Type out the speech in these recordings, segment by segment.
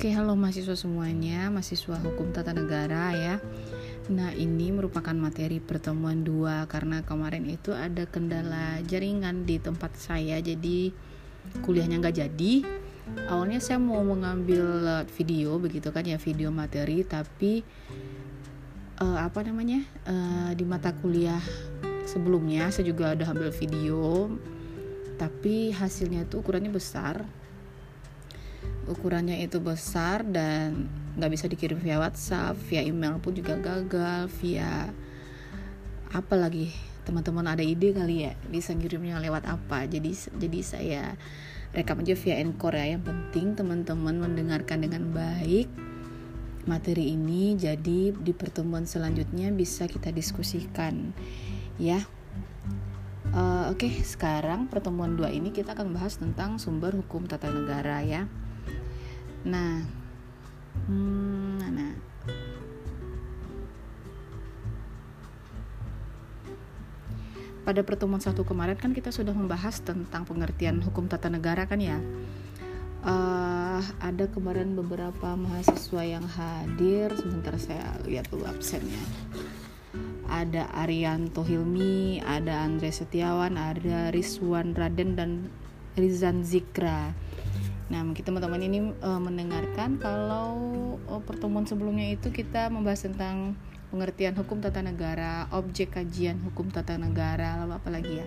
Oke, halo mahasiswa semuanya, mahasiswa hukum tata negara ya. Nah, ini merupakan materi pertemuan dua karena kemarin itu ada kendala jaringan di tempat saya, jadi kuliahnya nggak jadi. Awalnya saya mau mengambil video begitu kan ya, video materi, tapi uh, apa namanya uh, di mata kuliah sebelumnya saya juga udah ambil video, tapi hasilnya itu ukurannya besar ukurannya itu besar dan nggak bisa dikirim via WhatsApp, via email pun juga gagal, via apa lagi? Teman-teman ada ide kali ya bisa ngirimnya lewat apa? Jadi jadi saya rekam aja via Encore ya. Yang penting teman-teman mendengarkan dengan baik materi ini jadi di pertemuan selanjutnya bisa kita diskusikan ya. Uh, oke okay, sekarang pertemuan dua ini kita akan bahas tentang sumber hukum tata negara ya Nah, hmm, nah. Pada pertemuan satu kemarin kan kita sudah membahas tentang pengertian hukum tata negara kan ya. Uh, ada kemarin beberapa mahasiswa yang hadir. Sebentar saya lihat dulu absennya. Ada Arianto Hilmi, ada Andre Setiawan, ada Rizwan Raden dan Rizan Zikra. Nah, mungkin teman-teman ini uh, mendengarkan kalau uh, pertemuan sebelumnya itu kita membahas tentang pengertian hukum tata negara, objek kajian hukum tata negara, lalu apa lagi ya?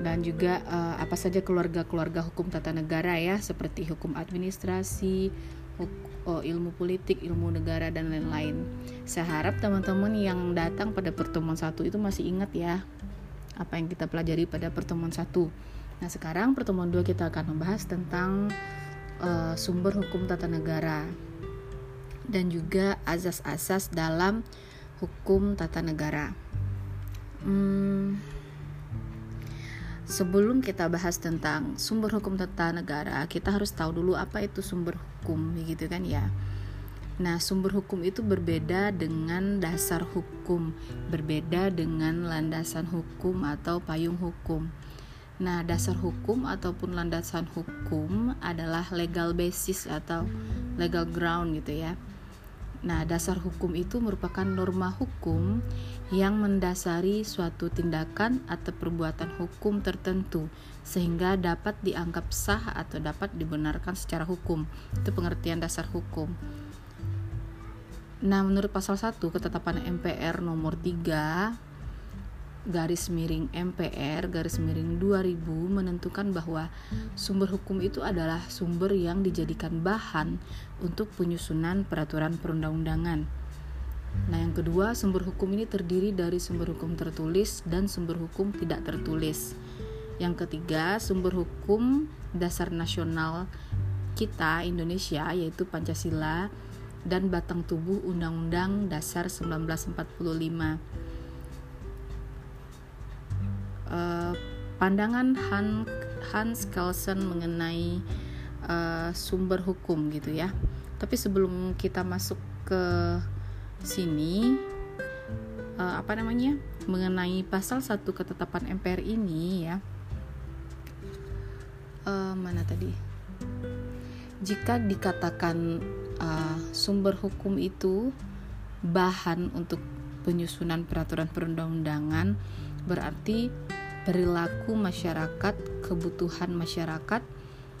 Dan juga uh, apa saja keluarga-keluarga hukum tata negara ya, seperti hukum administrasi, hukum, uh, ilmu politik, ilmu negara dan lain-lain. Saya harap teman-teman yang datang pada pertemuan satu itu masih ingat ya apa yang kita pelajari pada pertemuan satu. Nah, sekarang pertemuan dua kita akan membahas tentang uh, sumber hukum tata negara dan juga asas-asas dalam hukum tata negara. Hmm, sebelum kita bahas tentang sumber hukum tata negara, kita harus tahu dulu apa itu sumber hukum, begitu kan ya. Nah, sumber hukum itu berbeda dengan dasar hukum, berbeda dengan landasan hukum atau payung hukum. Nah, dasar hukum ataupun landasan hukum adalah legal basis atau legal ground gitu ya. Nah, dasar hukum itu merupakan norma hukum yang mendasari suatu tindakan atau perbuatan hukum tertentu sehingga dapat dianggap sah atau dapat dibenarkan secara hukum. Itu pengertian dasar hukum. Nah, menurut pasal 1 ketetapan MPR nomor 3 garis miring MPR garis miring 2000 menentukan bahwa sumber hukum itu adalah sumber yang dijadikan bahan untuk penyusunan peraturan perundang-undangan. Nah, yang kedua, sumber hukum ini terdiri dari sumber hukum tertulis dan sumber hukum tidak tertulis. Yang ketiga, sumber hukum dasar nasional kita Indonesia yaitu Pancasila dan batang tubuh Undang-Undang Dasar 1945 pandangan Han, Hans Kelsen mengenai uh, sumber hukum gitu ya. Tapi sebelum kita masuk ke sini uh, apa namanya? mengenai pasal satu ketetapan MPR ini ya. Uh, mana tadi? Jika dikatakan uh, sumber hukum itu bahan untuk penyusunan peraturan perundang-undangan berarti perilaku masyarakat, kebutuhan masyarakat,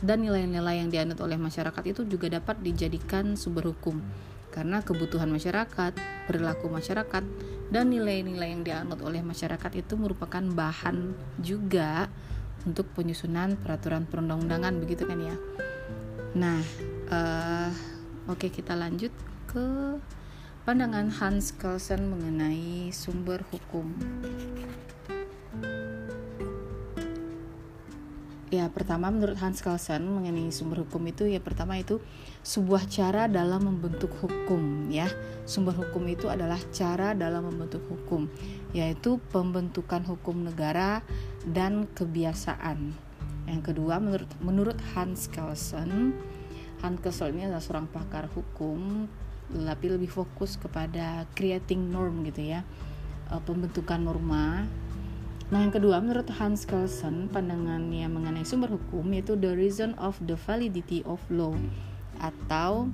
dan nilai-nilai yang dianut oleh masyarakat itu juga dapat dijadikan sumber hukum. Karena kebutuhan masyarakat, perilaku masyarakat, dan nilai-nilai yang dianut oleh masyarakat itu merupakan bahan juga untuk penyusunan peraturan perundang-undangan begitu kan ya. Nah, uh, oke okay, kita lanjut ke pandangan Hans Kelsen mengenai sumber hukum. Ya pertama menurut Hans Kelsen mengenai sumber hukum itu ya pertama itu sebuah cara dalam membentuk hukum ya. Sumber hukum itu adalah cara dalam membentuk hukum yaitu pembentukan hukum negara dan kebiasaan. Yang kedua menurut menurut Hans Kelsen Hans Kelsen ini adalah seorang pakar hukum tapi lebih fokus kepada creating norm gitu ya eh, pembentukan norma Nah, yang kedua, menurut Hans Kelsen, pandangannya mengenai sumber hukum yaitu the reason of the validity of law. atau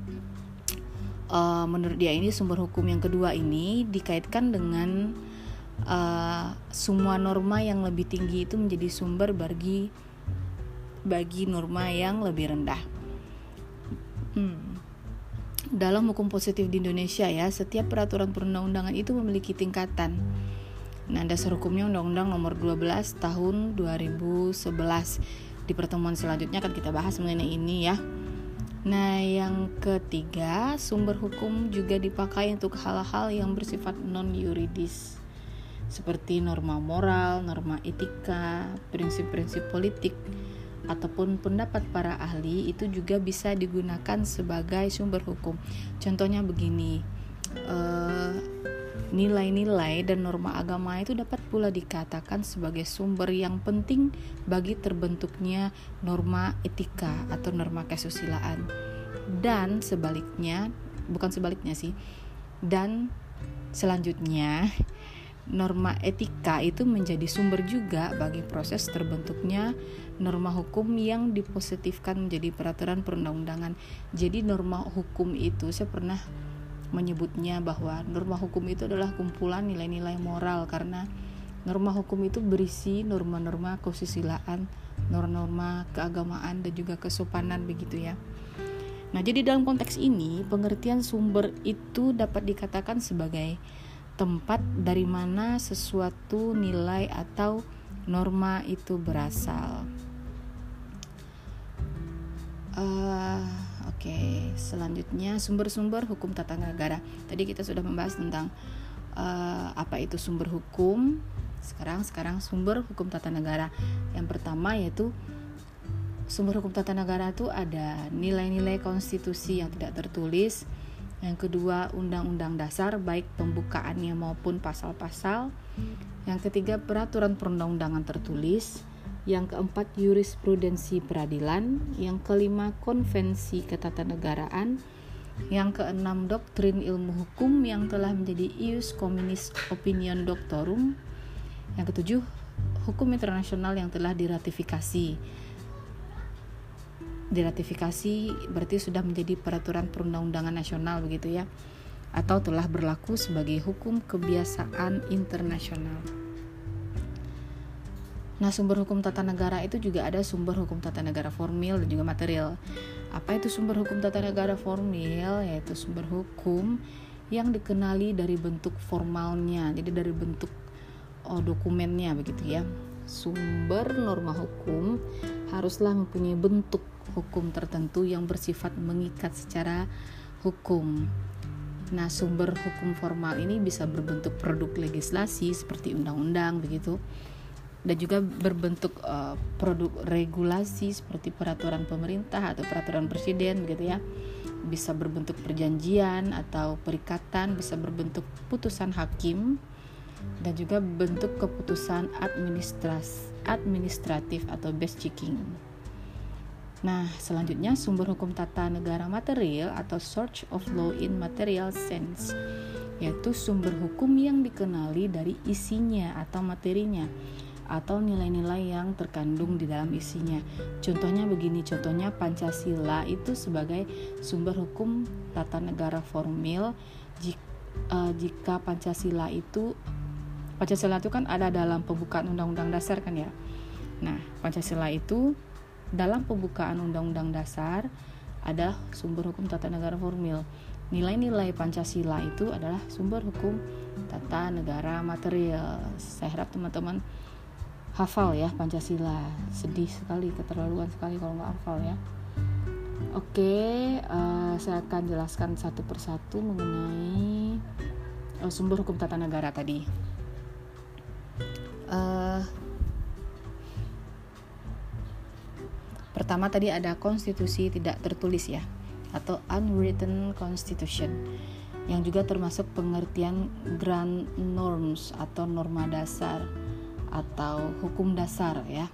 uh, menurut dia ini sumber hukum yang kedua ini dikaitkan dengan uh, semua norma yang lebih tinggi itu menjadi sumber bagi bagi norma yang lebih rendah. Hmm. Dalam hukum positif di Indonesia ya, setiap peraturan perundang-undangan itu memiliki tingkatan. Nah, dasar hukumnya Undang-Undang Nomor 12 Tahun 2011. Di pertemuan selanjutnya akan kita bahas mengenai ini ya. Nah, yang ketiga, sumber hukum juga dipakai untuk hal-hal yang bersifat non-yuridis, seperti norma moral, norma etika, prinsip-prinsip politik, ataupun pendapat para ahli itu juga bisa digunakan sebagai sumber hukum. Contohnya begini, uh, Nilai-nilai dan norma agama itu dapat pula dikatakan sebagai sumber yang penting bagi terbentuknya norma etika atau norma kesusilaan. Dan sebaliknya, bukan sebaliknya sih. Dan selanjutnya, norma etika itu menjadi sumber juga bagi proses terbentuknya norma hukum yang dipositifkan menjadi peraturan perundang-undangan. Jadi norma hukum itu saya pernah menyebutnya bahwa norma hukum itu adalah kumpulan nilai-nilai moral karena norma hukum itu berisi norma-norma kesusilaan, norma-norma keagamaan dan juga kesopanan begitu ya. Nah, jadi dalam konteks ini pengertian sumber itu dapat dikatakan sebagai tempat dari mana sesuatu nilai atau norma itu berasal. Uh, Oke, selanjutnya sumber-sumber hukum tata negara. Tadi kita sudah membahas tentang uh, apa itu sumber hukum. Sekarang sekarang sumber hukum tata negara. Yang pertama yaitu sumber hukum tata negara itu ada nilai-nilai konstitusi yang tidak tertulis. Yang kedua, undang-undang dasar baik pembukaannya maupun pasal-pasal. Yang ketiga, peraturan perundang-undangan tertulis yang keempat jurisprudensi peradilan, yang kelima konvensi ketatanegaraan, yang keenam doktrin ilmu hukum yang telah menjadi ius communis opinion doctorum, yang ketujuh hukum internasional yang telah diratifikasi. Diratifikasi berarti sudah menjadi peraturan perundang-undangan nasional begitu ya atau telah berlaku sebagai hukum kebiasaan internasional. Nah, sumber hukum tata negara itu juga ada sumber hukum tata negara formil dan juga material. Apa itu sumber hukum tata negara formil? Yaitu sumber hukum yang dikenali dari bentuk formalnya, jadi dari bentuk oh, dokumennya begitu ya. Sumber norma hukum haruslah mempunyai bentuk hukum tertentu yang bersifat mengikat secara hukum. Nah, sumber hukum formal ini bisa berbentuk produk legislasi seperti undang-undang begitu dan juga berbentuk uh, produk regulasi seperti peraturan pemerintah atau peraturan presiden gitu ya bisa berbentuk perjanjian atau perikatan bisa berbentuk putusan hakim dan juga bentuk keputusan administras administratif atau best checking. Nah, selanjutnya sumber hukum tata negara material atau source of law in material sense yaitu sumber hukum yang dikenali dari isinya atau materinya atau nilai-nilai yang terkandung di dalam isinya. Contohnya begini, contohnya Pancasila itu sebagai sumber hukum tata negara formil jika, uh, jika Pancasila itu Pancasila itu kan ada dalam pembukaan Undang-Undang Dasar kan ya. Nah, Pancasila itu dalam pembukaan Undang-Undang Dasar ada sumber hukum tata negara formil. Nilai-nilai Pancasila itu adalah sumber hukum tata negara material. Saya harap teman-teman hafal ya Pancasila. Sedih sekali keterlaluan sekali kalau nggak hafal ya. Oke uh, saya akan jelaskan satu persatu mengenai uh, sumber hukum tata negara tadi. Uh, pertama tadi ada konstitusi tidak tertulis ya atau unwritten constitution yang juga termasuk pengertian grand norms atau norma dasar atau hukum dasar ya.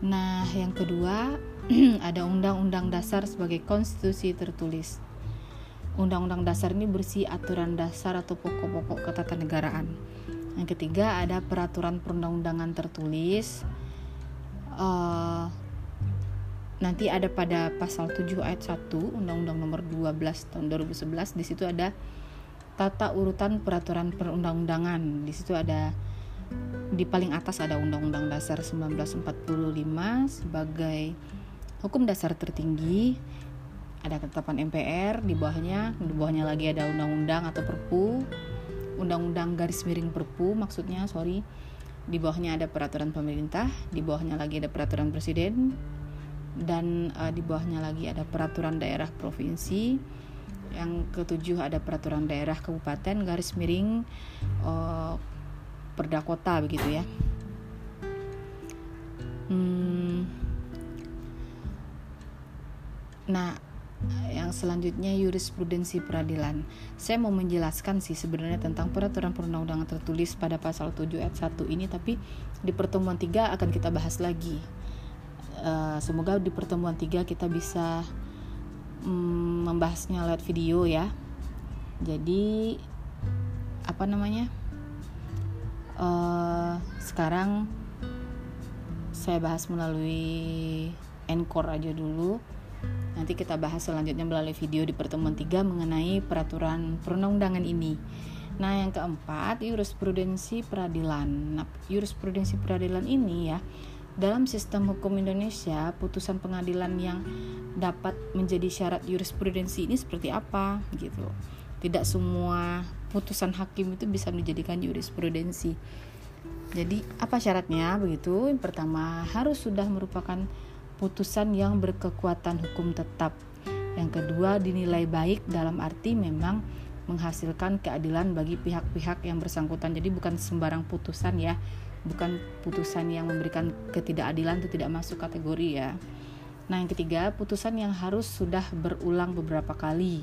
Nah, yang kedua ada undang-undang dasar sebagai konstitusi tertulis. Undang-undang dasar ini bersih aturan dasar atau pokok-pokok ketatanegaraan. Yang ketiga ada peraturan perundang-undangan tertulis. Uh, nanti ada pada pasal 7 ayat 1 Undang-Undang Nomor 12 tahun 2011 di situ ada tata urutan peraturan perundang-undangan. Di situ ada di paling atas ada Undang-Undang Dasar 1945 sebagai hukum dasar tertinggi. Ada ketetapan MPR di bawahnya, di bawahnya lagi ada undang-undang atau Perpu, undang-undang garis miring Perpu maksudnya, sorry. Di bawahnya ada peraturan pemerintah, di bawahnya lagi ada peraturan presiden, dan uh, di bawahnya lagi ada peraturan daerah provinsi yang ketujuh ada peraturan daerah kabupaten garis miring uh, perda kota begitu ya hmm, nah yang selanjutnya jurisprudensi peradilan. Saya mau menjelaskan sih sebenarnya tentang peraturan perundang-undangan tertulis pada pasal 7 ayat 1 ini tapi di pertemuan 3 akan kita bahas lagi. Eh, semoga di pertemuan tiga kita bisa um, membahasnya lewat video ya jadi apa namanya uh, sekarang saya bahas melalui encore aja dulu nanti kita bahas selanjutnya melalui video di pertemuan tiga mengenai peraturan perundang-undangan ini Nah, yang keempat, jurisprudensi peradilan. Nah, jurisprudensi peradilan ini ya dalam sistem hukum Indonesia, putusan pengadilan yang dapat menjadi syarat jurisprudensi ini seperti apa gitu. Tidak semua putusan hakim itu bisa dijadikan jurisprudensi. Jadi, apa syaratnya begitu? Yang pertama, harus sudah merupakan putusan yang berkekuatan hukum tetap. Yang kedua, dinilai baik dalam arti memang menghasilkan keadilan bagi pihak-pihak yang bersangkutan. Jadi bukan sembarang putusan ya bukan putusan yang memberikan ketidakadilan itu tidak masuk kategori ya. Nah, yang ketiga, putusan yang harus sudah berulang beberapa kali.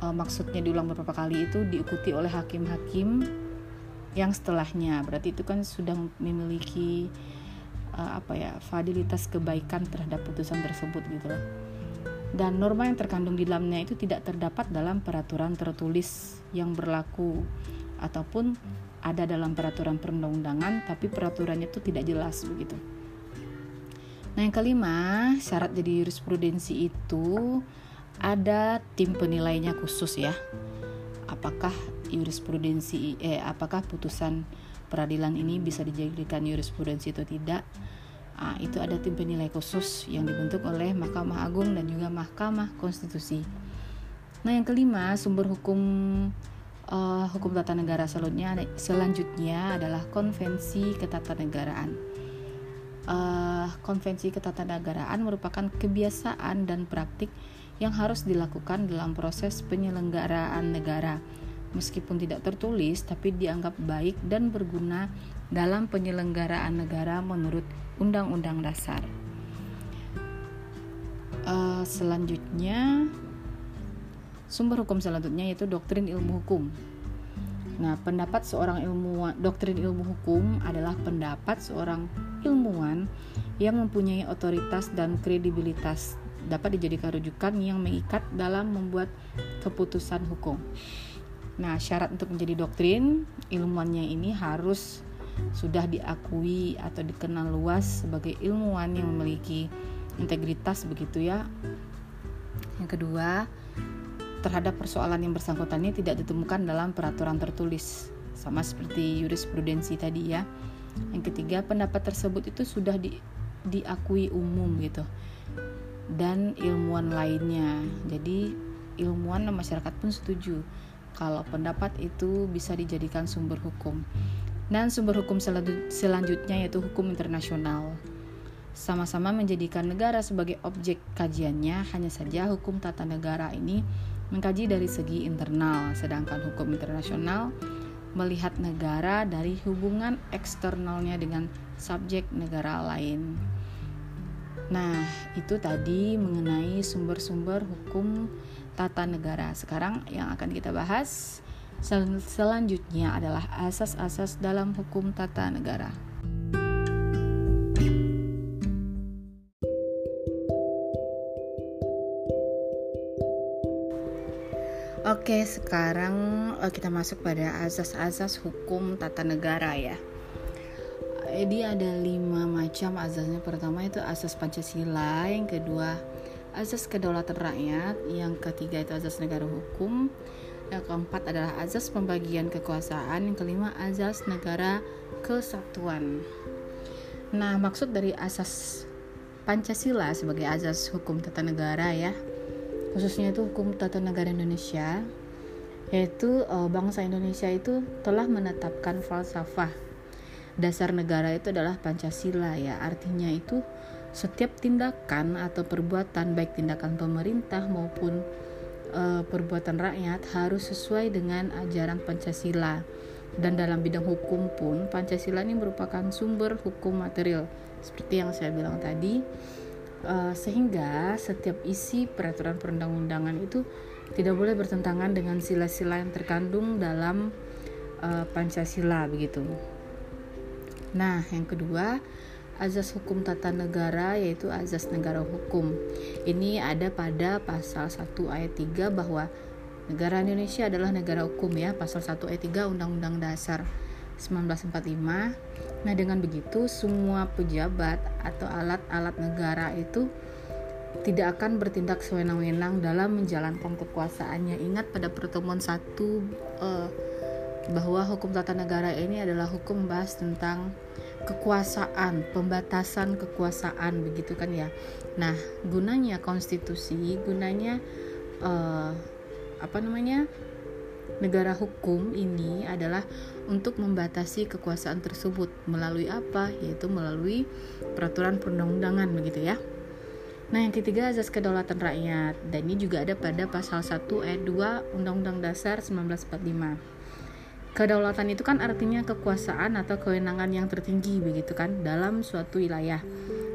E, maksudnya diulang beberapa kali itu diikuti oleh hakim-hakim yang setelahnya. Berarti itu kan sudah memiliki e, apa ya, fadilitas kebaikan terhadap putusan tersebut gitu loh. Dan norma yang terkandung di dalamnya itu tidak terdapat dalam peraturan tertulis yang berlaku ataupun ada dalam peraturan perundang-undangan tapi peraturannya itu tidak jelas begitu. Nah, yang kelima, syarat jadi jurisprudensi itu ada tim penilainya khusus ya. Apakah jurisprudensi eh apakah putusan peradilan ini bisa dijadikan jurisprudensi atau tidak? Nah, itu ada tim penilai khusus yang dibentuk oleh Mahkamah Agung dan juga Mahkamah Konstitusi. Nah, yang kelima, sumber hukum uh, hukum tata negara selanjutnya selanjutnya adalah konvensi ketatanegaraan. Uh, konvensi ketatanegaraan merupakan kebiasaan dan praktik yang harus dilakukan dalam proses penyelenggaraan negara. Meskipun tidak tertulis, tapi dianggap baik dan berguna dalam penyelenggaraan negara menurut Undang-Undang Dasar. Uh, selanjutnya, Sumber hukum selanjutnya yaitu doktrin ilmu hukum. Nah, pendapat seorang ilmuwan, doktrin ilmu hukum adalah pendapat seorang ilmuwan yang mempunyai otoritas dan kredibilitas dapat dijadikan rujukan yang mengikat dalam membuat keputusan hukum. Nah, syarat untuk menjadi doktrin ilmuwannya ini harus sudah diakui atau dikenal luas sebagai ilmuwan yang memiliki integritas begitu ya. Yang kedua, terhadap persoalan yang bersangkutan ini tidak ditemukan dalam peraturan tertulis sama seperti jurisprudensi tadi ya yang ketiga pendapat tersebut itu sudah di, diakui umum gitu dan ilmuwan lainnya. Jadi ilmuwan dan masyarakat pun setuju kalau pendapat itu bisa dijadikan sumber hukum. Dan sumber hukum selanjutnya yaitu hukum internasional. Sama-sama menjadikan negara sebagai objek kajiannya hanya saja hukum tata negara ini mengkaji dari segi internal, sedangkan hukum internasional melihat negara dari hubungan eksternalnya dengan subjek negara lain. Nah, itu tadi mengenai sumber-sumber hukum tata negara. Sekarang yang akan kita bahas sel selanjutnya adalah asas-asas dalam hukum tata negara. Oke, sekarang uh, kita masuk pada asas-asas hukum tata negara ya. Jadi ada lima macam azasnya. Pertama itu asas Pancasila, yang kedua azas kedaulatan rakyat, yang ketiga itu azas negara hukum, yang keempat adalah azas pembagian kekuasaan, yang kelima azas negara kesatuan. Nah, maksud dari asas Pancasila sebagai azas hukum tata negara ya, khususnya itu hukum tata negara Indonesia, yaitu e, bangsa Indonesia itu telah menetapkan falsafah dasar negara itu adalah Pancasila ya, artinya itu setiap tindakan atau perbuatan baik tindakan pemerintah maupun e, perbuatan rakyat harus sesuai dengan ajaran Pancasila. Dan dalam bidang hukum pun Pancasila ini merupakan sumber hukum material seperti yang saya bilang tadi. Uh, sehingga setiap isi peraturan perundang-undangan itu tidak boleh bertentangan dengan sila-sila yang terkandung dalam uh, Pancasila begitu. Nah, yang kedua, azas hukum tata negara yaitu azas negara hukum. Ini ada pada pasal 1 ayat 3 bahwa Negara Indonesia adalah negara hukum ya, pasal 1 ayat 3 Undang-Undang Dasar 1945. Nah, dengan begitu semua pejabat atau alat-alat negara itu tidak akan bertindak sewenang-wenang dalam menjalankan kekuasaannya. Ingat pada pertemuan satu uh, bahwa hukum tata negara ini adalah hukum membahas tentang kekuasaan, pembatasan kekuasaan begitu kan ya. Nah, gunanya konstitusi, gunanya uh, apa namanya negara hukum ini adalah untuk membatasi kekuasaan tersebut melalui apa yaitu melalui peraturan perundang-undangan begitu ya Nah, yang ketiga azas kedaulatan rakyat dan ini juga ada pada pasal 1 ayat 2 Undang-Undang Dasar 1945. Kedaulatan itu kan artinya kekuasaan atau kewenangan yang tertinggi begitu kan dalam suatu wilayah.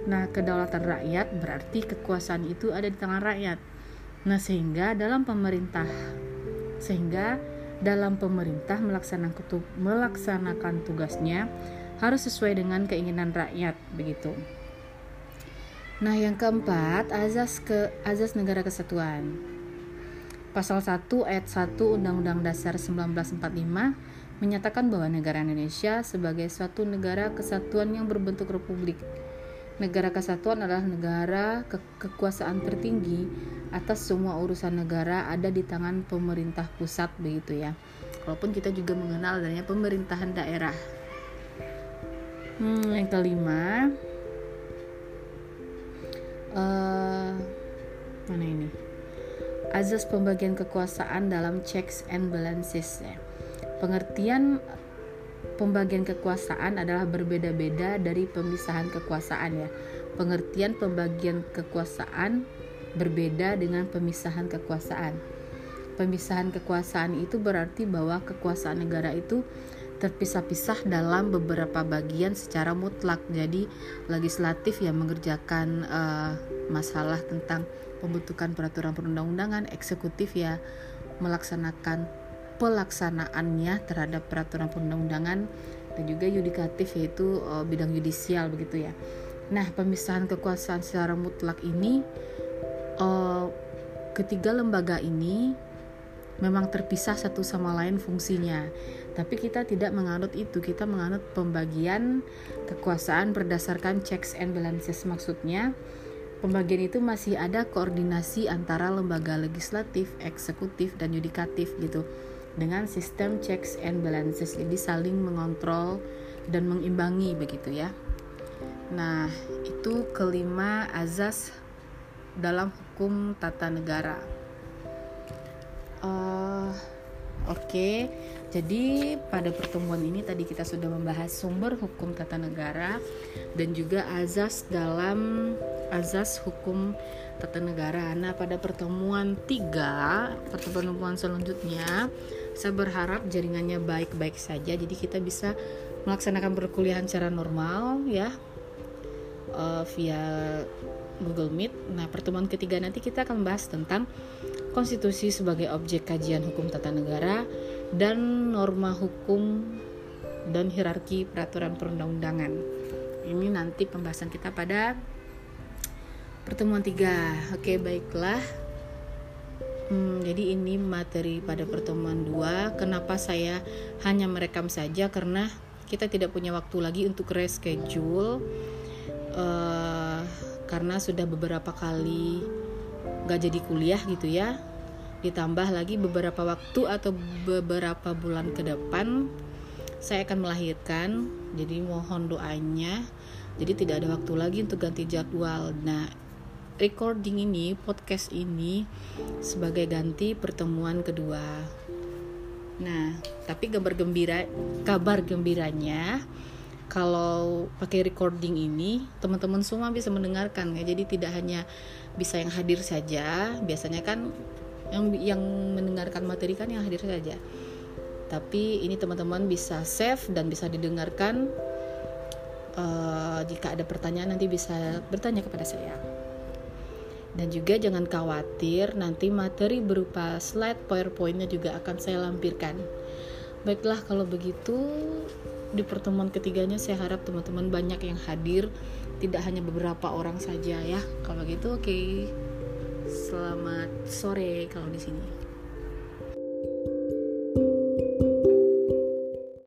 Nah, kedaulatan rakyat berarti kekuasaan itu ada di tangan rakyat. Nah, sehingga dalam pemerintah sehingga dalam pemerintah melaksanakan tugasnya harus sesuai dengan keinginan rakyat begitu. Nah, yang keempat, azas ke azas negara kesatuan. Pasal 1 ayat 1 Undang-Undang Dasar 1945 menyatakan bahwa negara Indonesia sebagai suatu negara kesatuan yang berbentuk republik Negara kesatuan adalah negara ke kekuasaan tertinggi atas semua urusan negara ada di tangan pemerintah pusat begitu ya. Walaupun kita juga mengenal adanya pemerintahan daerah. Hmm, yang kelima, uh, mana ini? Azas pembagian kekuasaan dalam checks and balances. Pengertian pembagian kekuasaan adalah berbeda-beda dari pemisahan kekuasaan ya. Pengertian pembagian kekuasaan berbeda dengan pemisahan kekuasaan. Pemisahan kekuasaan itu berarti bahwa kekuasaan negara itu terpisah-pisah dalam beberapa bagian secara mutlak. Jadi legislatif yang mengerjakan uh, masalah tentang pembentukan peraturan perundang-undangan, eksekutif ya melaksanakan pelaksanaannya terhadap peraturan perundang-undangan dan juga yudikatif yaitu uh, bidang yudisial begitu ya. Nah, pemisahan kekuasaan secara mutlak ini uh, ketiga lembaga ini memang terpisah satu sama lain fungsinya. Tapi kita tidak menganut itu, kita menganut pembagian kekuasaan berdasarkan checks and balances maksudnya pembagian itu masih ada koordinasi antara lembaga legislatif, eksekutif dan yudikatif gitu. Dengan sistem checks and balances jadi saling mengontrol dan mengimbangi begitu ya. Nah itu kelima azas dalam hukum tata negara. Uh, oke. okay. Jadi pada pertemuan ini tadi kita sudah membahas sumber hukum tata negara dan juga azas dalam azas hukum tata negara. Nah, pada pertemuan tiga, pertemuan selanjutnya, saya berharap jaringannya baik-baik saja jadi kita bisa melaksanakan perkuliahan secara normal ya uh, via Google Meet. Nah, pertemuan ketiga nanti kita akan bahas tentang konstitusi sebagai objek kajian hukum tata negara dan norma hukum dan hierarki peraturan perundang-undangan. Ini nanti pembahasan kita pada pertemuan tiga. Oke, baiklah. Hmm, jadi ini materi pada pertemuan dua. Kenapa saya hanya merekam saja? Karena kita tidak punya waktu lagi untuk reschedule uh, karena sudah beberapa kali gak jadi kuliah gitu ya ditambah lagi beberapa waktu atau beberapa bulan ke depan saya akan melahirkan. Jadi mohon doanya. Jadi tidak ada waktu lagi untuk ganti jadwal. Nah recording ini podcast ini sebagai ganti pertemuan kedua. Nah tapi kabar gembira kabar gembiranya kalau pakai recording ini teman-teman semua bisa mendengarkan ya. Jadi tidak hanya bisa yang hadir saja. Biasanya kan yang yang mendengarkan materi kan yang hadir saja. Tapi ini teman-teman bisa save dan bisa didengarkan uh, jika ada pertanyaan nanti bisa bertanya kepada saya. Dan juga jangan khawatir nanti materi berupa slide powerpointnya juga akan saya lampirkan. Baiklah kalau begitu di pertemuan ketiganya saya harap teman-teman banyak yang hadir. Tidak hanya beberapa orang saja ya. Kalau gitu oke. okay. Selamat sore kalau di sini